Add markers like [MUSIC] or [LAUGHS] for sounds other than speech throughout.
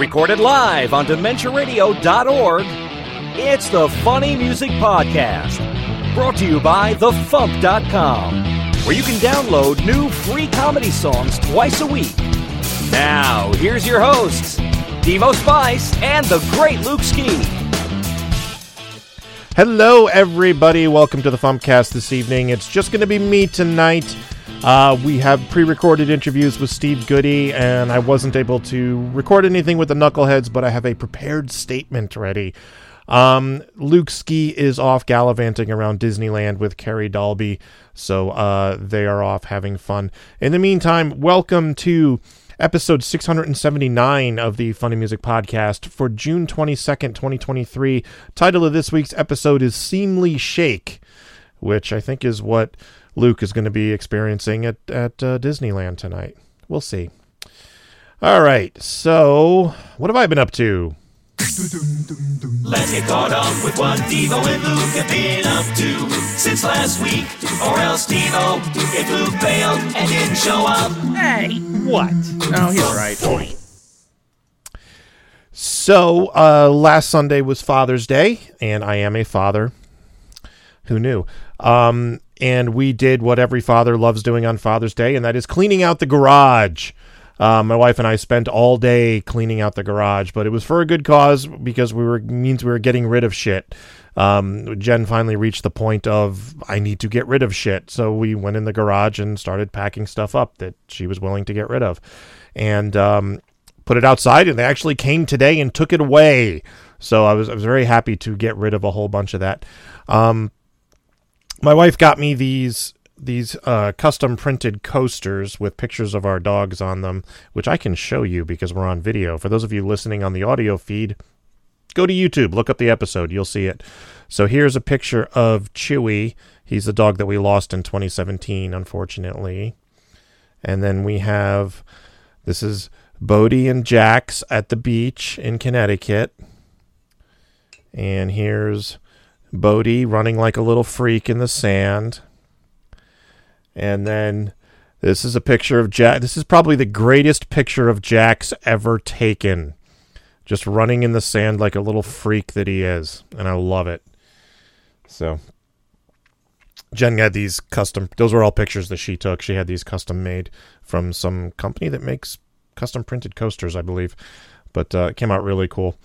Recorded live on DementiaRadio.org, it's the Funny Music Podcast. Brought to you by TheFump.com, where you can download new free comedy songs twice a week. Now, here's your hosts, Devo Spice and the great Luke Ski. Hello, everybody. Welcome to the Fumpcast this evening. It's just going to be me tonight. Uh, we have pre recorded interviews with Steve Goodie, and I wasn't able to record anything with the Knuckelheadz, but I have a prepared statement ready. Um, Luke Ski is off gallivanting around Disneyland with Carrie Dalby, so uh, they are off having fun. In the meantime, welcome to episode 679 of the Funny Music Podcast for June 22nd, 2023. Title of this week's episode is Seemly Shake, which I think is what Luke is going to be experiencing at, at uh, Disneyland tonight. We'll see. All right, so what have I been up to? Let's get caught up with what Devo and Luke have been up to since last week. Or else Devo, if Luke bailed and didn't show up. Hey, what? Oh, he's right. So, uh, last Sunday was Father's Day, and I am a father. Who knew? Um, and we did what every father loves doing on Father's Day, and that is cleaning out the garage. Uh, my wife and I spent all day cleaning out the garage, but it was for a good cause because we were means we were getting rid of shit. Um, Jen finally reached the point of I need to get rid of shit, so we went in the garage and started packing stuff up that she was willing to get rid of, and um, put it outside. And they actually came today and took it away. So I was I was very happy to get rid of a whole bunch of that. Um, my wife got me these these uh, custom printed coasters with pictures of our dogs on them, which I can show you because we're on video. For those of you listening on the audio feed, go to YouTube, look up the episode, you'll see it. So here's a picture of Chewy. He's the dog that we lost in 2017, unfortunately. And then we have this is Bodie and Jax at the beach in Connecticut. And here's Bodie running like a little freak in the sand. And then this is a picture of Jack. This is probably the greatest picture of Jack's ever taken. Just running in the sand like a little freak that he is. And I love it. So Jen had these custom, those were all pictures that she took. She had these custom made from some company that makes custom printed coasters, I believe. But uh, it came out really cool.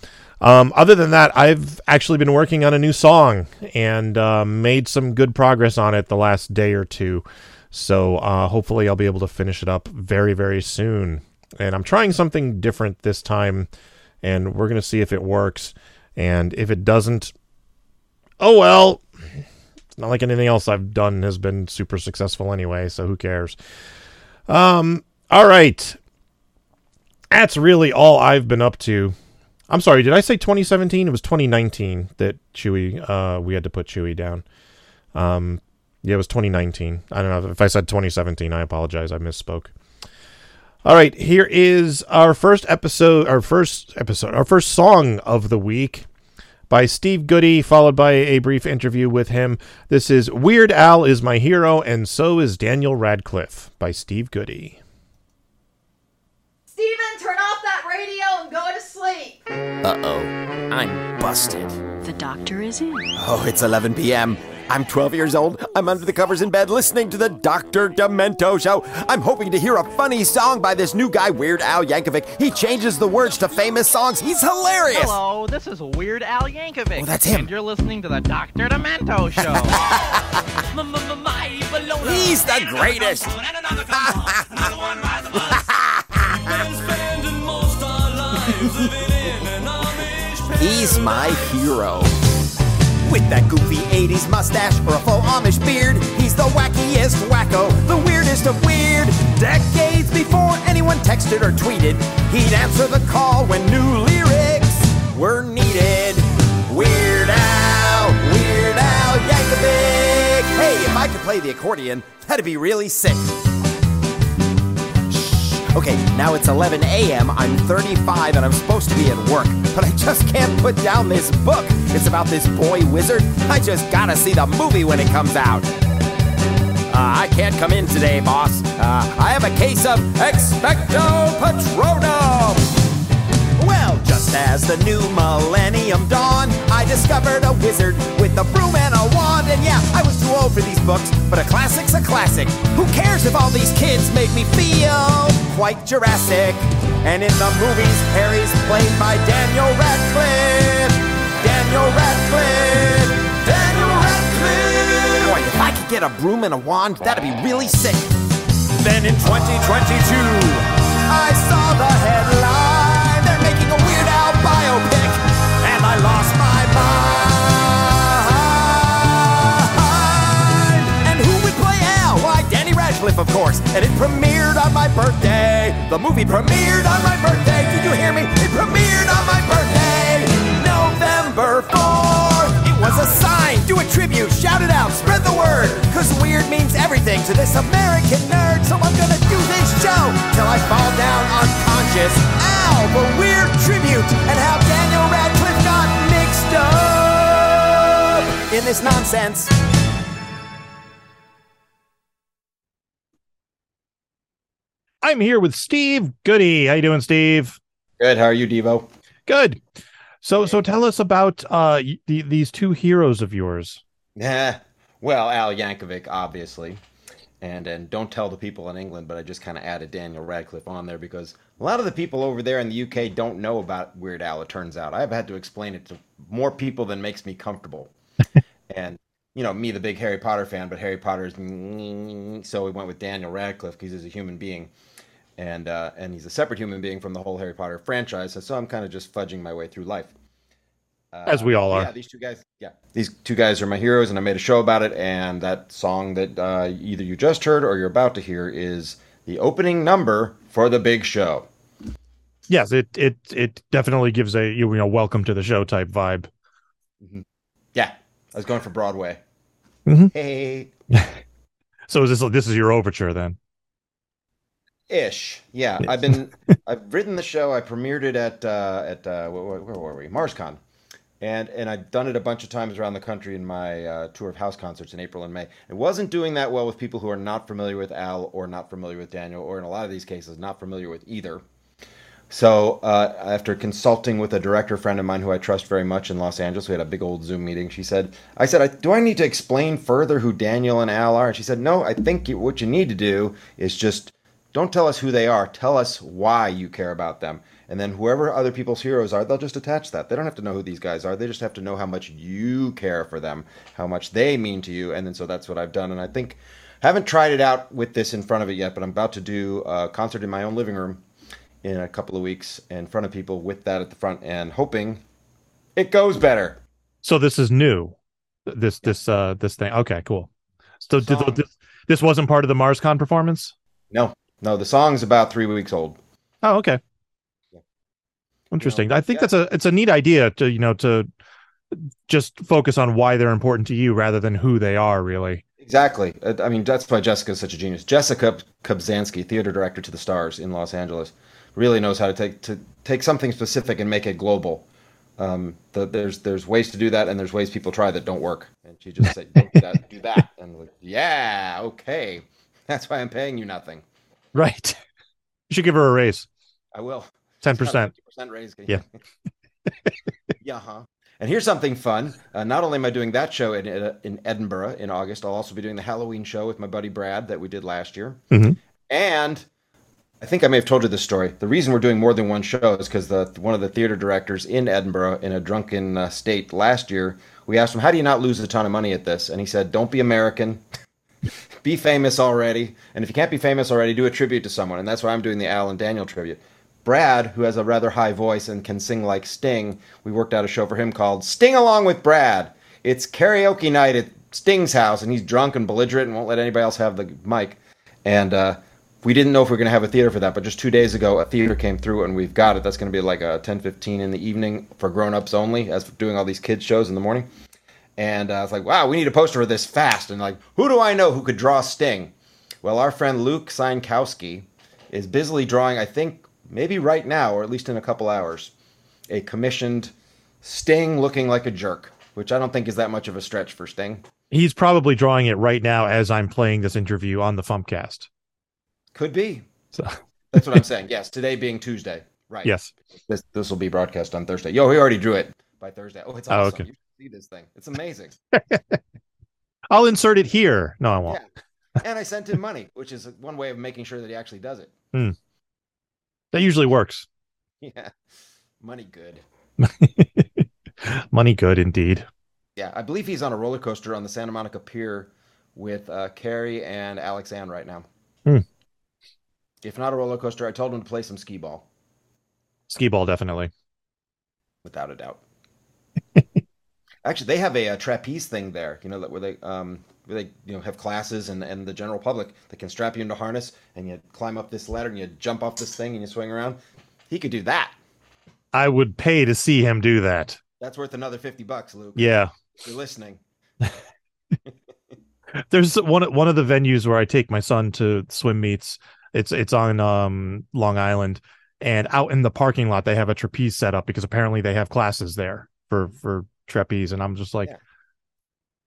Um, other than that, I've actually been working on a new song and uh, made some good progress on it the last day or two. So uh, hopefully, I'll be able to finish it up very, very soon. And I'm trying something different this time, and we're going to see if it works. And if it doesn't, oh well. It's not like anything else I've done has been super successful anyway, so who cares? Um, all right. That's really all I've been up to. I'm sorry, did I say 2017? It was 2019 that Chewy, uh, we had to put Chewy down. Um, yeah, it was 2019. I don't know if I said 2017. I apologize. I misspoke. All right, here is our first episode, our first episode, our first song of the week by Steve Goodie, followed by a brief interview with him. This is Weird Al is my hero, and so is Daniel Radcliffe by Steve Goodie. Steven, turn off that radio and go to sleep. Uh oh, I'm busted. The doctor is in. Oh, it's 11 p.m. I'm 12 years old. I'm under the covers in bed listening to the Dr. Demento show. I'm hoping to hear a funny song by this new guy, Weird Al Yankovic. He changes the words to famous songs. He's hilarious. Hello, this is Weird Al Yankovic. Oh, that's him. And you're listening to the Dr. Demento [LAUGHS] show. He's the greatest. [LAUGHS] He's my hero. With that goofy 80s mustache or a full Amish beard, he's the wackiest wacko, the weirdest of weird. Decades before anyone texted or tweeted, he'd answer the call when new lyrics were needed. Weird Al, Weird Al Yankovic. Hey, if I could play the accordion, that'd be really sick. Okay, now it's 11 a.m. I'm 35 and I'm supposed to be at work, but I just can't put down this book. It's about this boy wizard. I just gotta see the movie when it comes out. Uh, I can't come in today, boss. Uh, I have a case of expecto patronum. Well, just as the new millennium dawned, I discovered a wizard with a broom and a wand. And yeah, I was too old for these books, but a classic's a classic. Who cares if all these kids make me feel quite Jurassic? And in the movies, Harry's played by Daniel Radcliffe. Daniel Radcliffe. Daniel Radcliffe. Boy, if I could get a broom and a wand, that'd be really sick. Then in 2022, I saw the headline. Danny of course. And it premiered on my birthday. The movie premiered on my birthday. Did you hear me? It premiered on my birthday, November 4th. It was a sign. Do a tribute. Shout it out. Spread the word. Cause weird means everything to this American nerd. So I'm gonna do this show till I fall down unconscious. Ow, the weird tribute and how Daniel Radcliffe got mixed up in this nonsense. I'm here with Steve Goodie. How you doing, Steve? Good. How are you, Devo? Good. So, so tell us about uh the, these two heroes of yours. Yeah. Well, Al Yankovic, obviously, and and don't tell the people in England, but I just kind of added Daniel Radcliffe on there because a lot of the people over there in the UK don't know about Weird Al. It turns out I've had to explain it to more people than makes me comfortable, [LAUGHS] and you know me, the big Harry Potter fan, but Harry Potter's so we went with Daniel Radcliffe because he's a human being. And uh, and he's a separate human being from the whole Harry Potter franchise, so I'm kind of just fudging my way through life. As we all are. Yeah, these two guys. Yeah, these two guys are my heroes, and I made a show about it. And that song that uh, either you just heard or you're about to hear is the opening number for the big show. Yes, it it it definitely gives a you know welcome to the show type vibe. Yeah, I was going for Broadway. Mhm. Hey, [LAUGHS] So is this this is your overture then? Ish. Yeah. I've been. [LAUGHS] I've written the show. I premiered it at uh, at uh, where, where were we? MarsCon. And, and I've done it a bunch of times around the country in my uh, tour of house concerts in April and May. It wasn't doing that well with people who are not familiar with Al or not familiar with Daniel, or in a lot of these cases, not familiar with either. So uh, after consulting with a director friend of mine who I trust very much in Los Angeles, we had a big old Zoom meeting. She said, "I said, I, do I need to explain further who Daniel and Al are?" And she said, "No, I think what you need to do is just don't tell us who they are. Tell us why you care about them, and then whoever other people's heroes are, they'll just attach that. They don't have to know who these guys are. They just have to know how much you care for them, how much they mean to you, and then so that's what I've done. And I think." I Haven't tried it out with this in front of it yet, but I'm about to do a concert in my own living room in a couple of weeks in front of people with that at the front and hoping it goes better. So this is new. This this uh this thing. Okay, cool. So did, this this wasn't part of the MarsCon performance? No, no, the song's about three weeks old. Oh, okay. Yeah. Interesting. You know, I think yeah. that's a it's a neat idea to you know to just focus on why they're important to you rather than who they are really. Exactly. Uh, I mean, that's why Jessica is such a genius. Jessica Kubzansky, theater director to the stars in Los Angeles, really knows how to take to take something specific and make it global. Um, the, there's there's ways to do that, and there's ways people try that don't work. And she just said, "Don't do that, do that," and like, yeah, okay. That's why I'm paying you nothing. Right. You should give her a raise. I will. Ten percent. percent raise. Yeah. [LAUGHS] yeah. Huh. And here's something fun. Uh, not only am I doing that show in, in Edinburgh in August, I'll also be doing the Halloween show with my buddy Brad that we did last year. Mhm. And I think I may have told you this story. The reason we're doing more than one show is because the one of the theater directors in Edinburgh, in a drunken uh, state last year, we asked him, "How do you not lose a ton of money at this?" And he said, "Don't be American." [LAUGHS] be famous already. And if you can't be famous already, do a tribute to someone. And that's why I'm doing the Al and Daniel tribute. Brad, who has a rather high voice and can sing like Sting, we worked out a show for him called Sting Along with Brad. It's karaoke night at Sting's house, and he's drunk and belligerent and won't let anybody else have the mic. And uh, we didn't know if we were going to have a theater for that, but just two days ago, a theater came through, and we've got it. That's going to be like a 10 15 in the evening for grown ups only, as doing all these kids' shows in the morning. And uh, I was like, wow, we need a poster for this fast. And like, who do I know who could draw Sting? Well, our friend Luke Sienkowski is busily drawing, I think, maybe right now, or at least in a couple hours, a commissioned Sting looking like a jerk, which I don't think is that much of a stretch for Sting. He's probably drawing it right now as I'm playing this interview on the Fumpcast. Could be. So [LAUGHS] That's what I'm saying. [LAUGHS] Yes, today being Tuesday. Right. Yes. This this will be broadcast on Thursday. Yo, he already drew it by Thursday. Oh, it's Oh, awesome. okay. See this thing. It's amazing. [LAUGHS] I'll insert it here. No, I won't. and I sent him money, which is one way of making sure that he actually does it. That usually works. [LAUGHS] Yeah. Money good. [LAUGHS] Money good indeed. Yeah, I believe he's on a roller coaster on the Santa Monica Pier with uh, Carrie and Alex Ann right now. Hmm. If not a roller coaster, I told him to play some skee ball, Skee ball definitely. without a doubt. Actually, they have a, uh trapeze thing there. You know that where they um where they you know have classes and and the general public that can strap you into harness and you climb up this ladder and you jump off this thing and you swing around. He could do that. I would pay to see him do that. That's worth another fifty bucks, Luke. Yeah. If you're listening. [LAUGHS] There's one one of the venues where I take my son to swim meets. It's it's on um Long Island and out in the parking lot they have a trapeze set up because apparently they have classes there for for trapeze and I'm just like Yeah.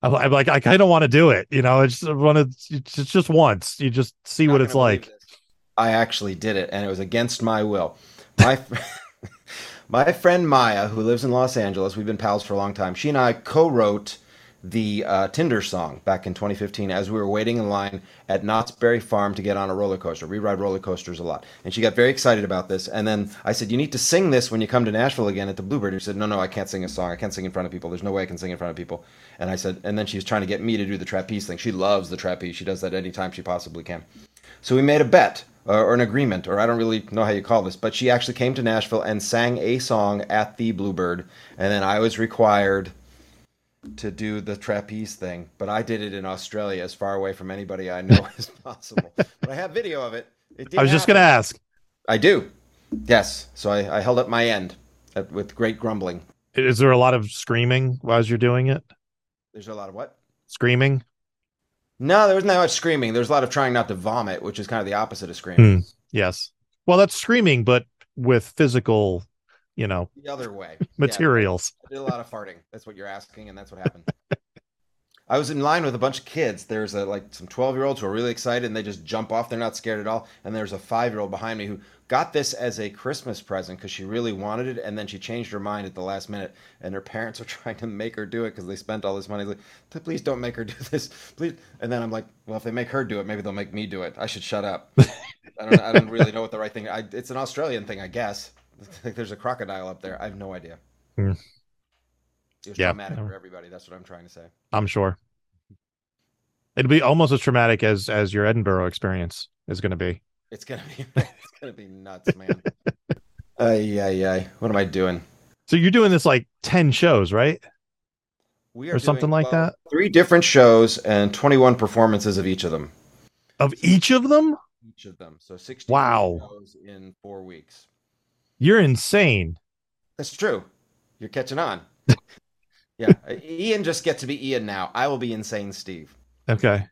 I'm, I'm like I kind of want to do it, you know. I just want to it's just once. You just see Not what it's like. this. I actually did it, and it was against my will. My [LAUGHS] [LAUGHS] my friend Maya, who lives in Los Angeles, we've been pals for a long time. She and I co-wrote the uh, Tinder song back in 2015 as we were waiting in line at Knott's Berry Farm to get on a roller coaster. We ride roller coasters a lot, and she got very excited about this. And then I said, "You need to sing this when you come to Nashville again at the Bluebird." And she said, "No, no, I can't sing a song. I can't sing in front of people. There's no way I can sing in front of people." And I said, and then she was trying to get me to do the trapeze thing. She loves the trapeze. She does that anytime she possibly can. So we made a bet or, or an agreement, or I don't really know how you call this, but she actually came to Nashville and sang a song at the Bluebird, and then I was required to do the trapeze thing. But I did it in Australia, as far away from anybody I know [LAUGHS] as possible. But I have video of it. it I was just gonna ask: I do. Yes. So I, I held up my end at, with great grumbling. Is there a lot of screaming as you're doing it? There's a lot of what? Screaming? No, there wasn't that much screaming. There's a lot of trying not to vomit, which is kind of the opposite of screaming. Hmm. Yes. Well, that's screaming, but with physical, you know, The other way. Yeah. materials. I did a lot of farting. That's what you're asking, and that's what happened. [LAUGHS] I was in line with a bunch of kids. There's a, like some 12 year olds who are really excited and they just jump off. They're not scared at all. And there's a five year old behind me who got this as a Christmas present because she really wanted it. And then she changed her mind at the last minute. And her parents are [LAUGHS] trying to make her do it because they spent all this money. Like, please don't make her do this. Please. And then I'm like, well, if they make her do it, maybe they'll make me do it. I should shut up. [LAUGHS] I don't, I don't really know what the right thing I, It's an Australian thing, I guess. Like [LAUGHS] there's a crocodile up there. I have no idea. Hmm. It was Yeah. traumatic for everybody. That's what I'm trying to say. I'm sure. It'll be almost as traumatic as as your Edinburgh experience is going to be. It's gonna be it's gonna be [LAUGHS] nuts, man. [LAUGHS] Ay ay ay. What am I doing? So you're doing this like 10 shows, right? We Or something doing, like well, that? Three different shows and 21 performances of each of them. Of each of them? Each of them. So 60 Wow. shows in four weeks. You're insane. That's true. You're catching on. [LAUGHS] yeah. Ian just gets to be Ian now. I will be insane, Steve. Okay.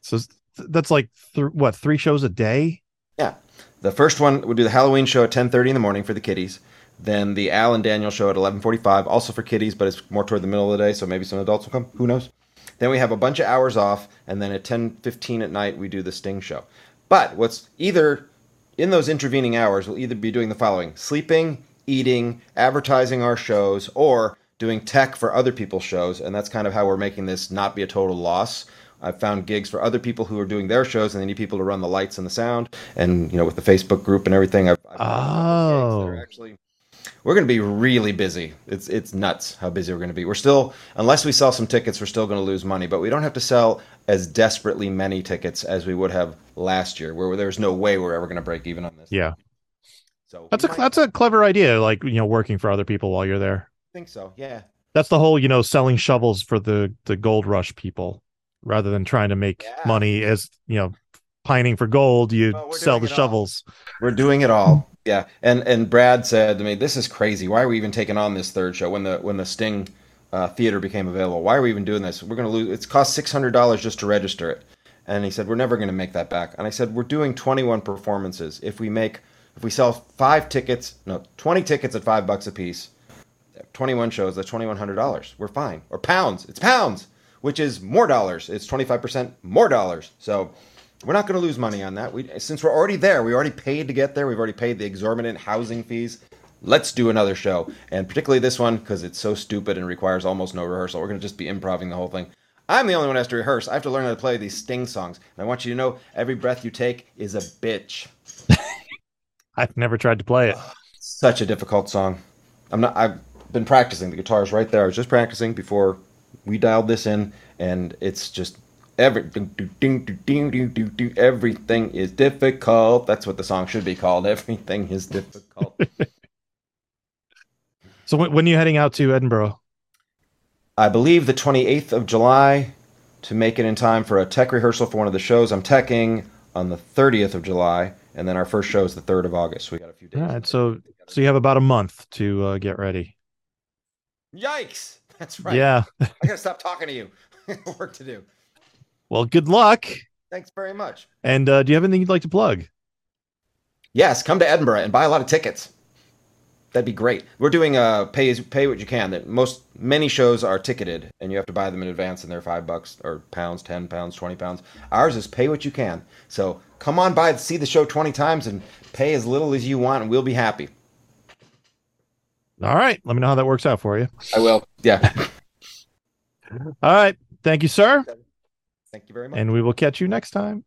So th- that's like th- what, 3 shows a day? Yeah. The first one we'll do the Halloween show at 10:30 in the morning for the kiddies. Then the Al and Daniel show at 11:45, also for kiddies, but it's more toward the middle of the day, so maybe some adults will come. Who knows? Then we have a bunch of hours off, and then at 10:15 at night we do the Sting show. But what's either in those intervening hours, we'll either be doing the following: sleeping, eating, advertising our shows, or doing tech for other people's shows, and that's kind of how we're making this not be a total loss. I've found gigs for other people who are doing their shows, and they need people to run the lights and the sound, and you know, with the Facebook group and everything. I've, I've found gigs that are Oh. actually we're going to be really busy. It's it's nuts how busy we're going to be. We're still unless we sell some tickets, we're still going to lose money, but we don't have to sell as desperately many tickets as we would have last year, where there's no way we're ever going to break even on this. Yeah. So That's a might that's a clever idea like, you know, working for other people while you're there. I think so. Yeah. That's the whole, you know, selling shovels for the the gold rush people rather than trying to make Yeah. money as, you know, pining for gold, you Well, sell the it all. shovels. We're doing it all. Yeah, and and Brad said to me, "This is crazy. Why are we even taking on this third show when the when the Sting uh, theater became available? Why are we even doing this? We're going to lose. It's cost six hundred dollars just to register it." And he said, "We're never going to make that back." And I said, "We're doing twenty one performances. If we make if we sell five tickets, no, twenty tickets at five bucks a piece, twenty one shows. That's twenty one hundred dollars. We're fine. Or pounds. It's pounds." Which is more dollars. It's twenty five percent more dollars. So We're not going to lose money on that. We, since we're already there, we already paid to get there. We've already paid the exorbitant housing fees. Let's do another show, and particularly this one because it's so stupid and requires almost no rehearsal. We're going to just be improvising the whole thing. I'm the only one who has to rehearse. I have to learn how to play these Sting songs, and I want you to know every breath you take is a bitch. [LAUGHS] I've never tried to play it. Such a difficult song. I'm not. I've been practicing. The guitar's right there. I was just practicing before we dialed this in, and it's just everything. Ding, ding, ding, ding, ding, ding, everything is difficult. That's what the song should be called. [LAUGHS] Everything is difficult. So when, when are you heading out to Edinburgh? I believe the 28th of July to make it in time for a tech rehearsal for one of the shows. I'm teching on the 30th of July, and then our first show is the 3rd of August. We got a few days. All right, so so you have about a month to uh, get ready. Yikes! [LAUGHS] That's right. Yeah. I gotta stop talking to you. [LAUGHS] Work to do. Well, good luck. Thanks very much. And uh, do you have anything you'd like to plug? Yes, come to Edinburgh and buy a lot of tickets. That'd be great. We're doing a pay as pay what you can. That most many shows are ticketed, and you have to buy them in advance, and they're five bucks or pounds, ten pounds, twenty pounds. Ours is pay what you can. So come on by, see the show twenty times, and pay as little as you want, and we'll be happy. All right. Let me know how that works out for you. I will. Yeah. [LAUGHS] All right. Thank you, sir. Thank you very much. And we will catch you next time.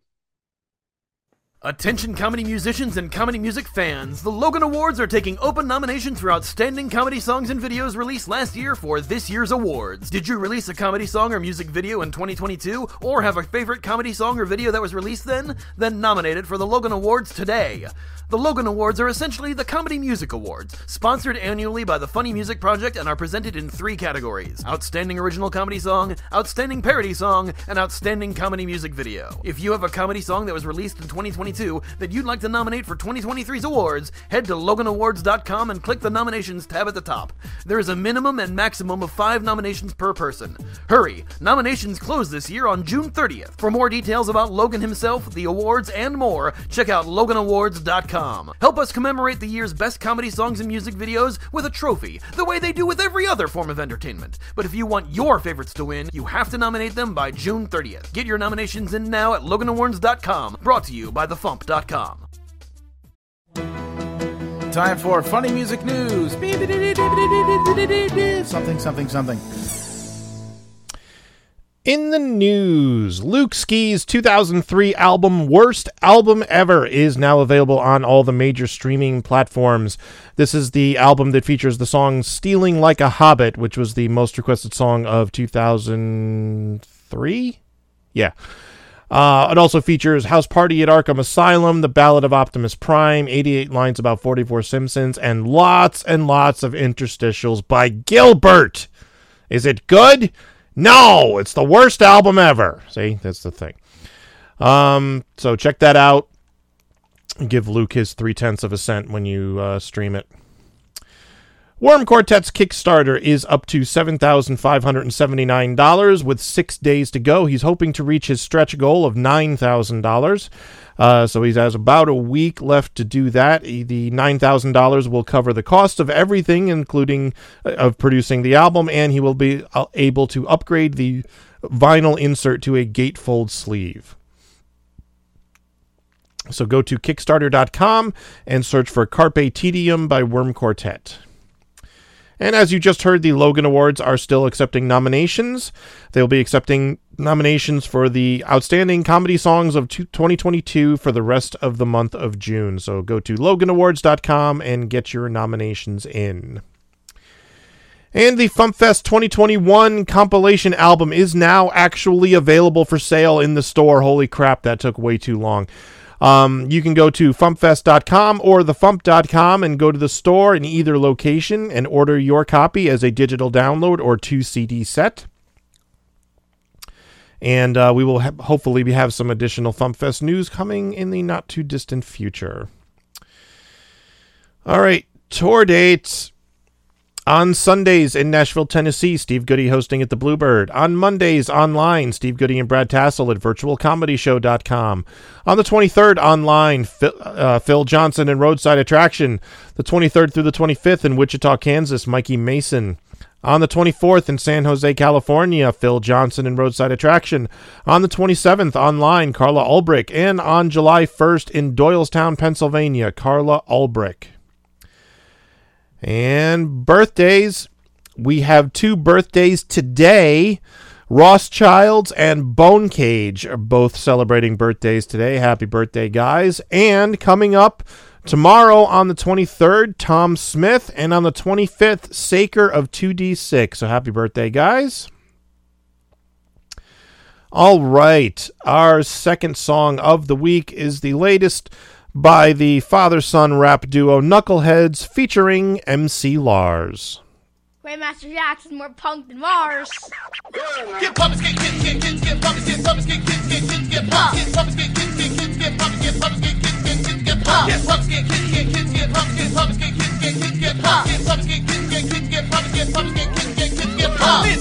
Attention comedy musicians and comedy music fans. The Logan Awards are taking open nominations for outstanding comedy songs and videos released last year for this year's awards. Did you release a comedy song or music video in 2022 or have a favorite comedy song or video that was released then? Then nominate it for the Logan Awards today. The Logan Awards are essentially the Comedy Music Awards, sponsored annually by the Funny Music Project and are presented in three categories Outstanding Original Comedy Song, Outstanding Parody Song, and Outstanding Comedy Music Video. If you have a comedy song that was released in 2022 that you'd like to nominate for 2023's awards, head to LoganAwards.com and click the nominations tab at the top. There is a minimum and maximum of five nominations per person. Hurry! Nominations close this year on June 30th. For more details about Logan himself, the awards, and more, check out LoganAwards.com. Help us commemorate the year's best comedy songs and music videos with a trophy, the way they do with every other form of entertainment. But if you want your favorites to win, you have to nominate them by June 30th. Get your nominations in now at LoganAwards.com, brought to you by TheFump.com. Time for funny music news. Something, something, something. In the news, Luke Ski's 2003 album Worst Album Ever is now available on all the major streaming platforms. This is the album that features the song Stealing Like a Hobbit, which was the most requested song of 2003? Yeah. Uh, it also features House Party at Arkham Asylum, The Ballad of Optimus Prime, 88 lines about 44 Simpsons, and lots and lots of interstitials by Gilbert. Is it good? No, it's the worst album ever. See, that's the thing. Um, so check that out. Give Luke his three tenths of a cent when you uh, stream it. Worm Quartet's Kickstarter is up to $7,579 with six days to go. He's hoping to reach his stretch goal of $9,000. Uh, so he has about a week left to do that. The $9,000 will cover the cost of everything, including uh, of producing the album, and he will be uh, able to upgrade the vinyl insert to a gatefold sleeve. So go to Kickstarter.com and search for Carpe Tedium by Worm Quartet. And as you just heard, the Logan Awards are still accepting nominations. They'll be accepting nominations for the Outstanding Comedy Songs of 2022 for the rest of the month of June. So go to LoganAwards.com and get your nominations in. And the FumpFest 2021 compilation album is now actually available for sale in the store. Holy crap, that took way too long. Um, you can go to fumpfest.com or thefump.com and go to the store in either location and order your copy as a digital download or two CD set. And uh, we will ha- hopefully be- have some additional FumpFest news coming in the not too distant future. All right, tour dates. On Sundays in Nashville, Tennessee, Steve Goodie hosting at the Bluebird. On Mondays online, Steve Goodie and Brad Tassell at virtualcomedyshow.com. On the 23rd online, Phil, uh, Phil Johnson and Roadside Attraction. The 23rd through the 25th in Wichita, Kansas, Mikey Mason. On the 24th in San Jose, California, Phil Johnson and Roadside Attraction. On the 27th online, Carla Ulbrich. And on July 1st in Doylestown, Pennsylvania, Carla Ulbrich. And birthdays. We have two birthdays today. Ross Childs and Bonecage are both celebrating birthdays today. Happy birthday, guys. And coming up tomorrow on the 23rd, Tom Smith. And on the 25th, Saker of 2D6. So happy birthday, guys. All right. Our second song of the week is the latest by the father son rap duo Knuckelheadz featuring MC Lars. Grandmaster Jax is more punk than Mars. Get puppies, get kids, get kids, get puppies, get puppies, get kids, get kids, get puppies, get puppies, get kids, get kids, get puppies, get puppies, get kids, get kids, get puppies, get puppies, get kids, get kids, get puppies, get puppies, get kids, get kids, get puppies, get puppies, get kids, get kids, get puppies, get puppies, get kids, get kids, get puppies.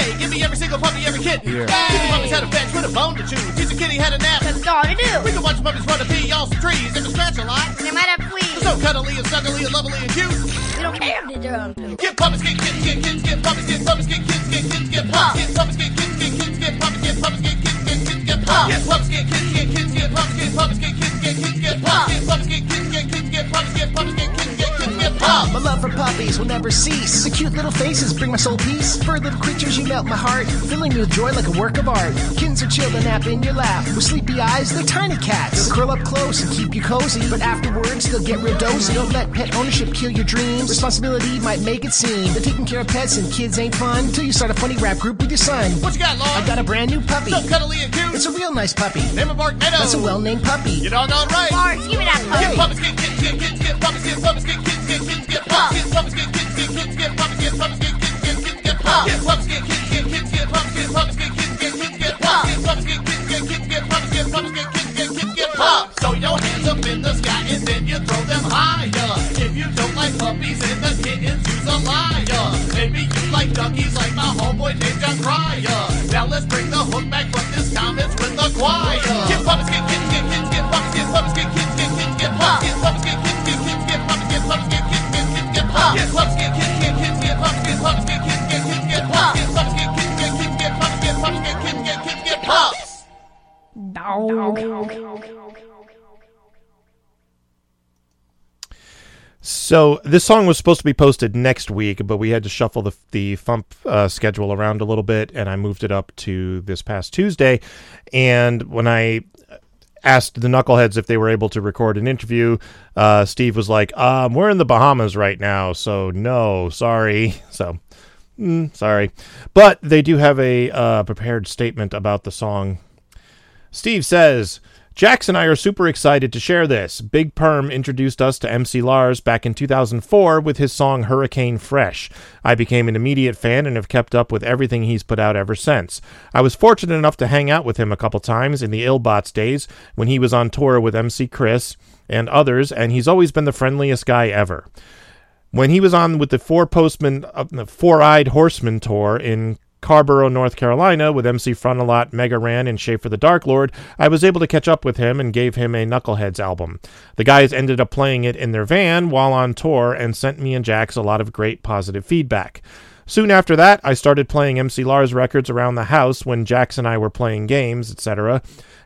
SPCA. Give me every single puppy, every kitten. Yeah. Teach the puppies how to fetch with a bone to chew. Teach the kitty how to nap. That's all I do. We can watch the puppies run and pee on some trees. They can scratch a lot. They might have fleas. So cuddly and snuggly and lovely and cute. We don't care if they do them. Get puppies, get kids, get kids, get puppies, get puppies, get kids, get kids, get puppies, get puppies, get kids, get kids, get puppies, get puppies, get kids, get kids, get puppies, get puppies, get kids, get kids, get puppies, get puppies, get kids, get kids, get puppies, get puppies, get kids, get kids, get puppies, get puppies, get kids, get kids, get puppies. My love for puppies will never cease. The cute little faces bring my soul peace. Fur little creatures, you melt my heart, filling me with joy like a work of art. Kittens are chilled and nap in your lap. With sleepy eyes, they're tiny cats. They'll curl up close and keep you cozy, but afterwards they'll get real dozy. Don't let pet ownership kill your dreams. Responsibility might make it seem that taking care of pets and kids ain't fun until you start a funny rap group with your son. What you got, Lord? I've got a brand new puppy. So cuddly and cute. It's a real nice puppy. Name of Bark Meadow. That's a well-named puppy. You doggone right. Mars, give me that Get puppy. puppies, get get this song was supposed to be posted next week, but we had to shuffle the the Fump uh, schedule around a little bit, and I moved it up to this past Tuesday. And when I asked the Knuckelheadz if they were able to record an interview, uh, Steve was like, um, "We're in the Bahamas right now, so no, sorry." [LAUGHS] So. Mm, sorry, but they do have a uh, prepared statement about the song Steve says, Jax and I are super excited to share this. Big Perm introduced us to MC Lars back in 2004 with his song Hurricane Fresh. I became an immediate fan and have kept up with everything he's put out ever since. I was fortunate enough to hang out with him a couple times in the Illbots days when he was on tour with MC Chris and others, and he's always been the friendliest guy ever. When he was on with the Four Postman, uh, the Four Eyed Horseman tour in Carrboro, North Carolina, with MC Frontalot, Mega Ran, and Schaffer the Darklord, I was able to catch up with him and gave him a Knuckelheadz album. The guys ended up playing it in their van while on tour and sent me and Jax a lot of great positive feedback. Soon after that, I started playing MC Lars records around the house when Jax and I were playing games, etc.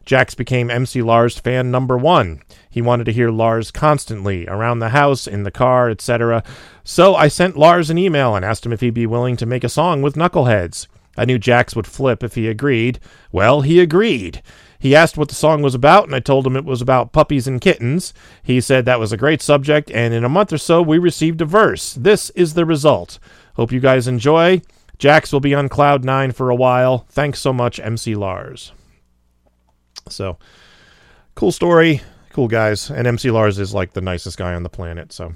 Jax became MC Lars fan number one. He wanted to hear Lars constantly, around the house, in the car, etc. So I sent Lars an email and asked him if he'd be willing to make a song with Knuckelheadz. I knew Jax would flip if he agreed. Well, he agreed. He asked what the song was about, and I told him it was about puppies and kittens. He said that was a great subject, and in a month or so, we received a verse. This is the result. Hope you guys enjoy. Jax will be on Cloud 9 for a while. Thanks so much, MC Lars. So, cool story. Cool guys. And MC Lars is like the nicest guy on the planet. So,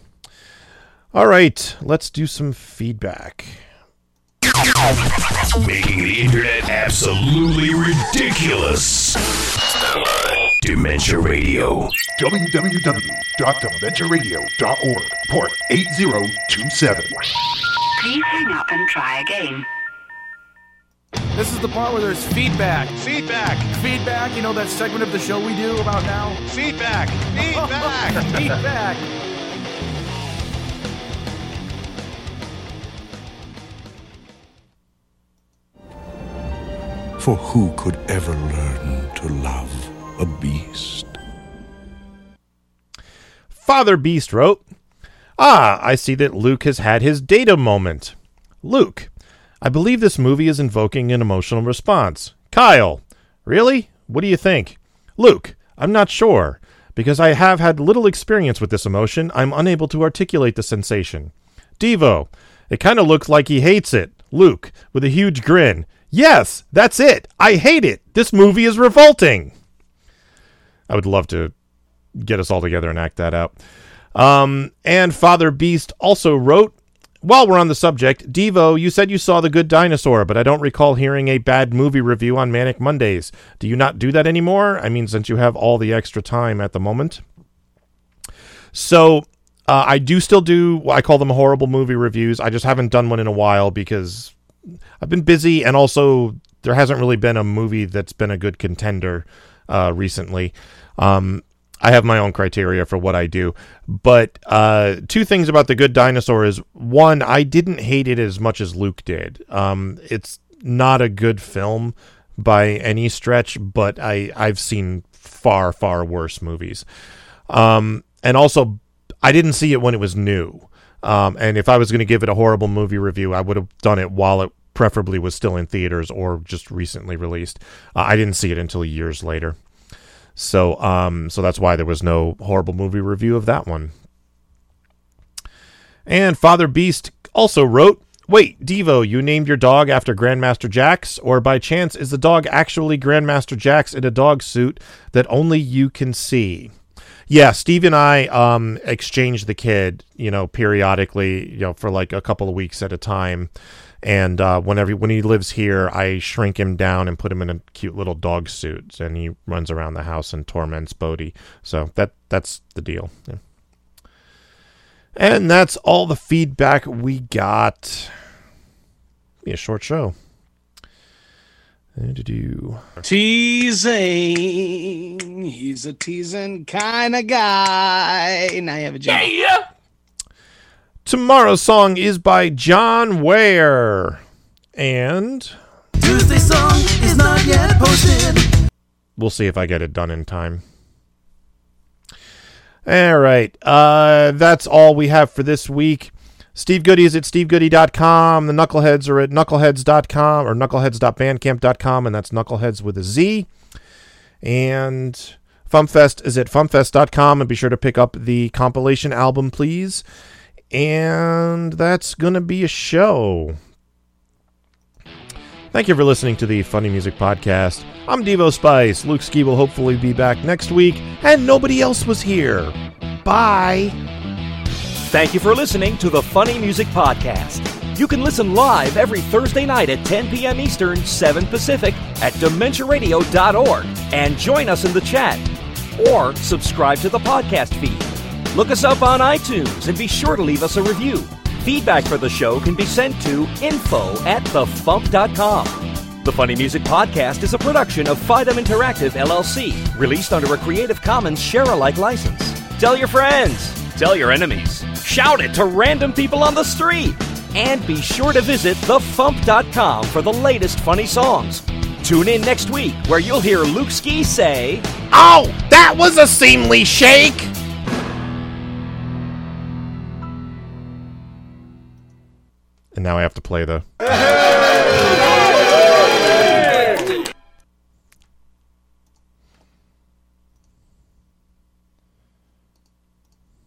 all right, let's do some feedback. Making the internet absolutely ridiculous. Dementia Radio. www.dementiaradio.org, port 8027. Please hang up and try again. This is the part where there's feedback. Feedback. Feedback. You know that segment of the show we do about now? Feedback. Feedback. [LAUGHS] feedback. For who could ever learn to love a beast? Father Beast wrote Ah, I see that Luke has had his data moment. Luke, I believe this movie is invoking an emotional response. Kyle, really? What do you think? Luke, I'm not sure. Because I have had little experience with this emotion, I'm unable to articulate the sensation. Devo, it kind of looks like he hates it. Luke, with a huge grin. Yes, that's it. I hate it. This movie is revolting. I would love to get us all together and act that out. Um, and Father Beast also wrote, while we're on the subject, Devo, you said you saw The Good Dinosaur, but I don't recall hearing a bad movie review on Manic Mondays. Do you not do that anymore? I mean, since you have all the extra time at the moment. So, uh, I do still do, I call them horrible movie reviews. I just haven't done one in a while because I've been busy and also there hasn't really been a movie that's been a good contender uh, recently. Um, I have my own criteria for what I do. But uh, two things about The Good Dinosaur is one, I didn't hate it as much as Luke did. Um, it's not a good film by any stretch, but I, I've seen far, far worse movies. Um, and also, I didn't see it when it was new. Um, and if I was going to give it a horrible movie review, I would have done it while it preferably was still in theaters or just recently released. Uh, I didn't see it until years later. So um so that's why there was no horrible movie review of that one. And Father Beast also wrote, "Wait, Devo, you named your dog after Grandmaster Jax or by chance is the dog actually Grandmaster Jax in a dog suit that only you can see?" Yeah, Steve and I um exchange the kid, you know, periodically, you know, for like a couple of weeks at a time. And uh, whenever when he lives here, I shrink him down and put him in a cute little dog suit, and he runs around the house and torments Bodhi. So that that's the deal. Yeah. And that's all the feedback we got. Be a short show. Do Teasing. He's a teasing kind of guy. Now you have a job. Yeah. Tomorrow's song is by John Ware. And Tuesday song is not yet posted. we'll see if I get it done in time. All right. Uh, that's all we have for this week. Steve Goodie is at stevegoodie.com. The Knuckelheadz are at knuckelheadz.com or knuckelheadz.bandcamp.com, and that's knuckleheads with a Z. And FumpFest is at fumpfest.com, and be sure to pick up the compilation album, please. And that's going to be a show. Thank you for listening to the Funny Music Podcast. I'm Devo Spice. Luke Ski will hopefully be back next week, and nobody else was here. Bye. Thank you for listening to the Funny Music Podcast. You can listen live every Thursday night at 10 p.m. Eastern, 7 Pacific at DementiaRadio.org and join us in the chat. Or subscribe to the podcast feed. Look us up on iTunes and be sure to leave us a review. Feedback for the show can be sent to info at thefump.com. The Funny Music Podcast is a production of Fidem Interactive LLC, released under a Creative Commons share-alike license. Tell your friends, tell your enemies, shout it to random people on the street, and be sure to visit thefump.com for the latest funny songs. Tune in next week where you'll hear Luke Ski say, Oh, that was a seemly shake! And now I have to play the. [LAUGHS]